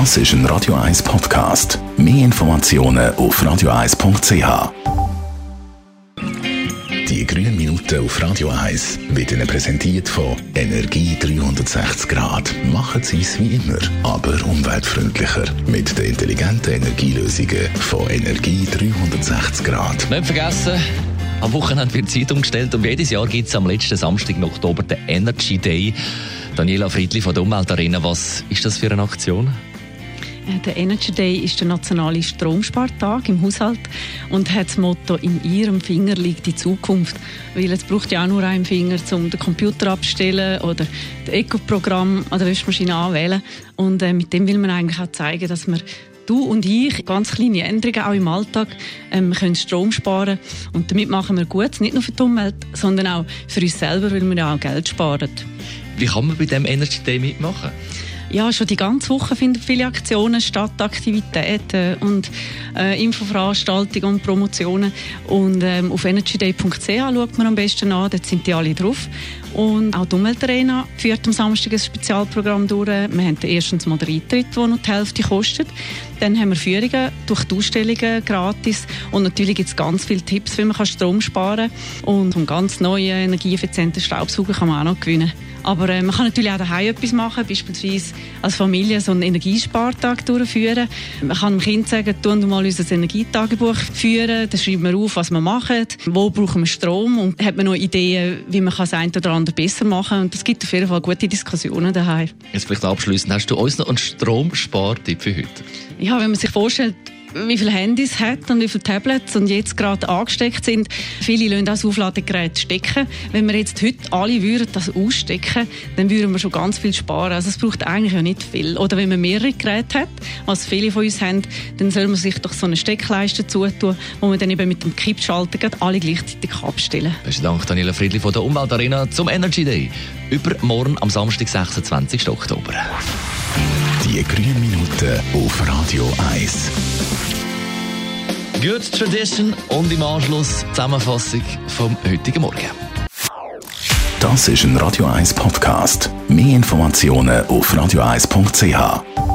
Das ist ein Radio 1 Podcast. Mehr Informationen auf radio1.ch. Die grünen Minuten auf Radio 1 werden Ihnen präsentiert von Energie 360 Grad. Machen Sie es wie immer, aber umweltfreundlicher. Mit den intelligenten Energielösungen von Energie 360 Grad. Nicht vergessen, am Wochenende wird die Zeit umgestellt und jedes Jahr gibt es am letzten Samstag im Oktober den Energy Day. Daniela Friedli von der Umweltarena, was ist das für eine Aktion? Der Energy Day ist der nationale Stromspartag im Haushalt und hat das Motto «In Ihrem Finger liegt die Zukunft». Weil es braucht ja auch nur einen Finger, um den Computer abzustellen oder das Eco-Programm an der Wäschmaschine anwählen. Und äh, mit dem will man eigentlich auch zeigen, dass wir du und ich ganz kleine Änderungen auch im Alltag ähm, können Strom sparen und damit machen wir gut, nicht nur für die Umwelt, sondern auch für uns selber, weil wir ja auch Geld sparen. Wie kann man bei dem Energy Day mitmachen? Ja, schon die ganze Woche finden viele Aktionen statt, Aktivitäten und äh, Infoveranstaltungen und Promotionen. Und ähm, auf energyday.ch schaut man am besten an, dort sind die alle drauf. Und auch die Umweltarena führt am Samstag ein Spezialprogramm durch. Wir haben erstens mal den Eintritt, der noch die Hälfte kostet. Dann haben wir Führungen durch die Ausstellungen gratis. Und natürlich gibt es ganz viele Tipps, wie man Strom sparen kann. Und einen ganz neuen, energieeffizienten Staubsauger kann man auch noch gewinnen. Aber äh, man kann natürlich auch daheim etwas machen, beispielsweise als Familie so einen Energiespartag durchführen. Man kann dem Kind sagen, tun wir mal unser Energietagebuch führen, dann schreiben wir auf, was wir machen, wo brauchen wir Strom und hat man noch Ideen, wie man das eine oder andere besser machen kann. Und das gibt auf jeden Fall gute Diskussionen daheim. Jetzt vielleicht abschließend, hast du uns noch einen Stromspartipp für heute? Ja, wenn man sich vorstellt, wie viele Handys hat und wie viele Tablets und jetzt gerade angesteckt sind. Viele lassen das Aufladegerät stecken. Wenn wir jetzt heute alle würden das ausstecken, dann würden wir schon ganz viel sparen. Also es braucht eigentlich ja nicht viel. Oder wenn man mehrere Geräte hat, was viele von uns haben, dann soll man sich doch so eine Steckleiste zutun, wo man dann eben mit dem Kippschalter alle gleichzeitig abstellen kann. Besten Dank, Daniela Friedli von der Umweltarena zum Energy Day. Übermorgen am Samstag, 26. Oktober. Die grünen Minuten auf Radio 1. Good Tradition und im Anschluss Zusammenfassung vom heutigen Morgen. Das ist ein Radio 1 Podcast. Mehr Informationen auf radio1.ch.